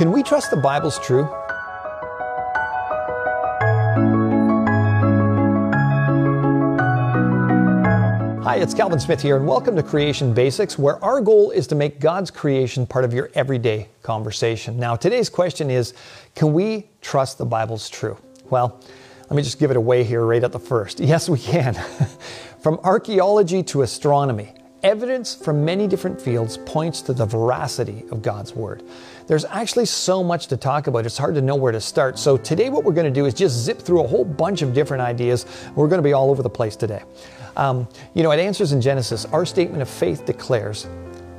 Can we trust the Bible's true? Hi, it's Calvin Smith here, and welcome to Creation Basics, where our goal is to make God's creation part of your everyday conversation. Now, today's question is Can we trust the Bible's true? Well, let me just give it away here right at the first. Yes, we can. from archaeology to astronomy, evidence from many different fields points to the veracity of God's Word. There's actually so much to talk about, it's hard to know where to start. So, today, what we're going to do is just zip through a whole bunch of different ideas. We're going to be all over the place today. Um, you know, at Answers in Genesis, our statement of faith declares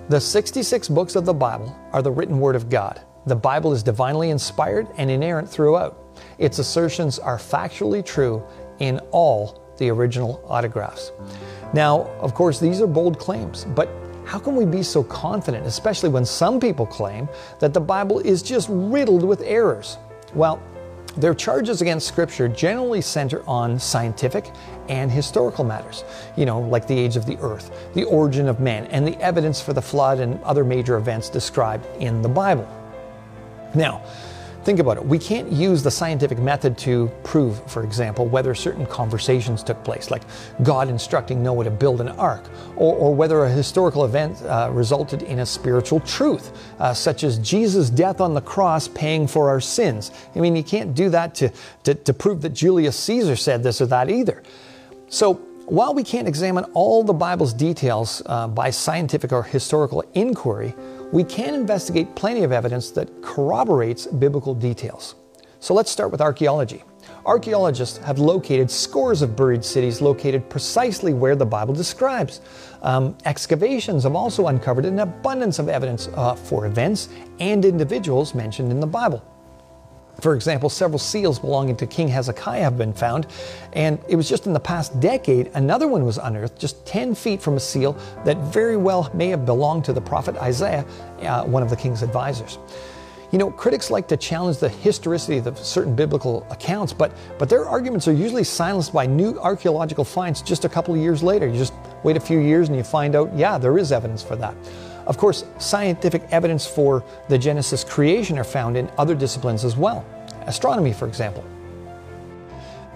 the 66 books of the Bible are the written Word of God. The Bible is divinely inspired and inerrant throughout. Its assertions are factually true in all the original autographs. Now, of course, these are bold claims, but how can we be so confident, especially when some people claim that the Bible is just riddled with errors? Well, their charges against Scripture generally center on scientific and historical matters, you know, like the age of the earth, the origin of man, and the evidence for the flood and other major events described in the Bible. Now, Think about it. We can't use the scientific method to prove, for example, whether certain conversations took place, like God instructing Noah to build an ark, or, or whether a historical event uh, resulted in a spiritual truth, uh, such as Jesus' death on the cross paying for our sins. I mean, you can't do that to, to, to prove that Julius Caesar said this or that either. So, while we can't examine all the Bible's details uh, by scientific or historical inquiry, we can investigate plenty of evidence that corroborates biblical details. So let's start with archaeology. Archaeologists have located scores of buried cities located precisely where the Bible describes. Um, excavations have also uncovered an abundance of evidence uh, for events and individuals mentioned in the Bible. For example, several seals belonging to King Hezekiah have been found, and it was just in the past decade another one was unearthed just 10 feet from a seal that very well may have belonged to the prophet Isaiah, uh, one of the king's advisors. You know, critics like to challenge the historicity of certain biblical accounts, but, but their arguments are usually silenced by new archaeological finds just a couple of years later. You just wait a few years and you find out, yeah, there is evidence for that. Of course, scientific evidence for the Genesis creation are found in other disciplines as well. Astronomy, for example.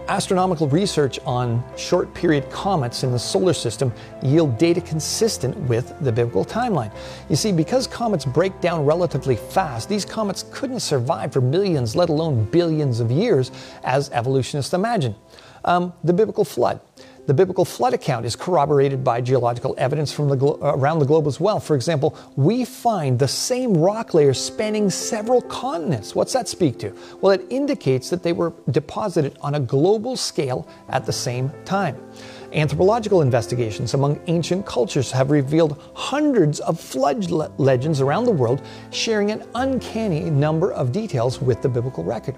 Astronomical research on short period comets in the solar system yield data consistent with the biblical timeline. You see, because comets break down relatively fast, these comets couldn't survive for millions, let alone billions of years, as evolutionists imagine. Um, the biblical flood. The biblical flood account is corroborated by geological evidence from the glo- uh, around the globe as well. For example, we find the same rock layers spanning several continents. What's that speak to? Well, it indicates that they were deposited on a global scale at the same time. Anthropological investigations among ancient cultures have revealed hundreds of flood le- legends around the world, sharing an uncanny number of details with the biblical record.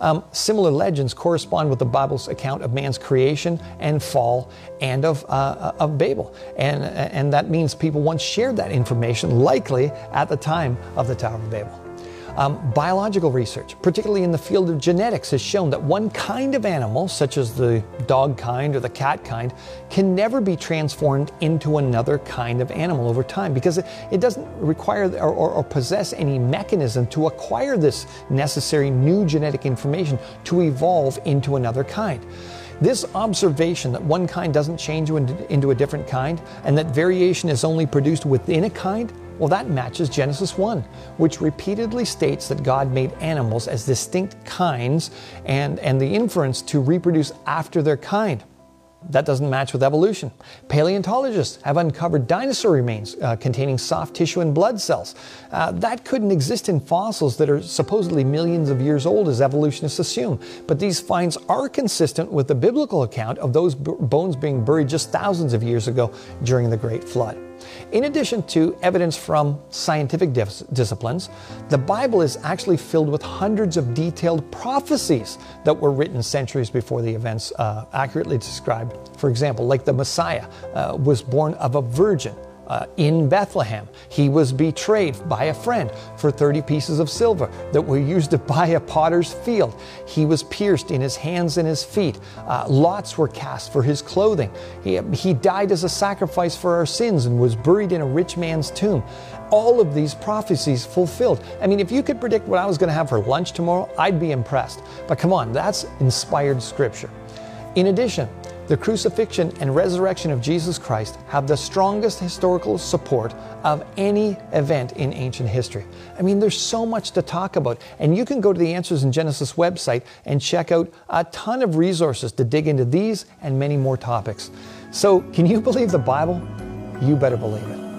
Um, similar legends correspond with the Bible's account of man's creation and fall and of, uh, of Babel. And, and that means people once shared that information, likely at the time of the Tower of Babel. Um, biological research, particularly in the field of genetics, has shown that one kind of animal, such as the dog kind or the cat kind, can never be transformed into another kind of animal over time because it, it doesn't require or, or, or possess any mechanism to acquire this necessary new genetic information to evolve into another kind. This observation that one kind doesn't change into a different kind and that variation is only produced within a kind well, that matches Genesis 1, which repeatedly states that God made animals as distinct kinds and, and the inference to reproduce after their kind. That doesn't match with evolution. Paleontologists have uncovered dinosaur remains uh, containing soft tissue and blood cells. Uh, that couldn't exist in fossils that are supposedly millions of years old, as evolutionists assume. But these finds are consistent with the biblical account of those b- bones being buried just thousands of years ago during the Great Flood. In addition to evidence from scientific dis- disciplines, the Bible is actually filled with hundreds of detailed prophecies that were written centuries before the events uh, accurately described. For example, like the Messiah uh, was born of a virgin. Uh, in Bethlehem. He was betrayed by a friend for 30 pieces of silver that were used to buy a potter's field. He was pierced in his hands and his feet. Uh, lots were cast for his clothing. He, he died as a sacrifice for our sins and was buried in a rich man's tomb. All of these prophecies fulfilled. I mean, if you could predict what I was going to have for lunch tomorrow, I'd be impressed. But come on, that's inspired scripture. In addition, the crucifixion and resurrection of Jesus Christ have the strongest historical support of any event in ancient history. I mean, there's so much to talk about, and you can go to the Answers in Genesis website and check out a ton of resources to dig into these and many more topics. So, can you believe the Bible? You better believe it.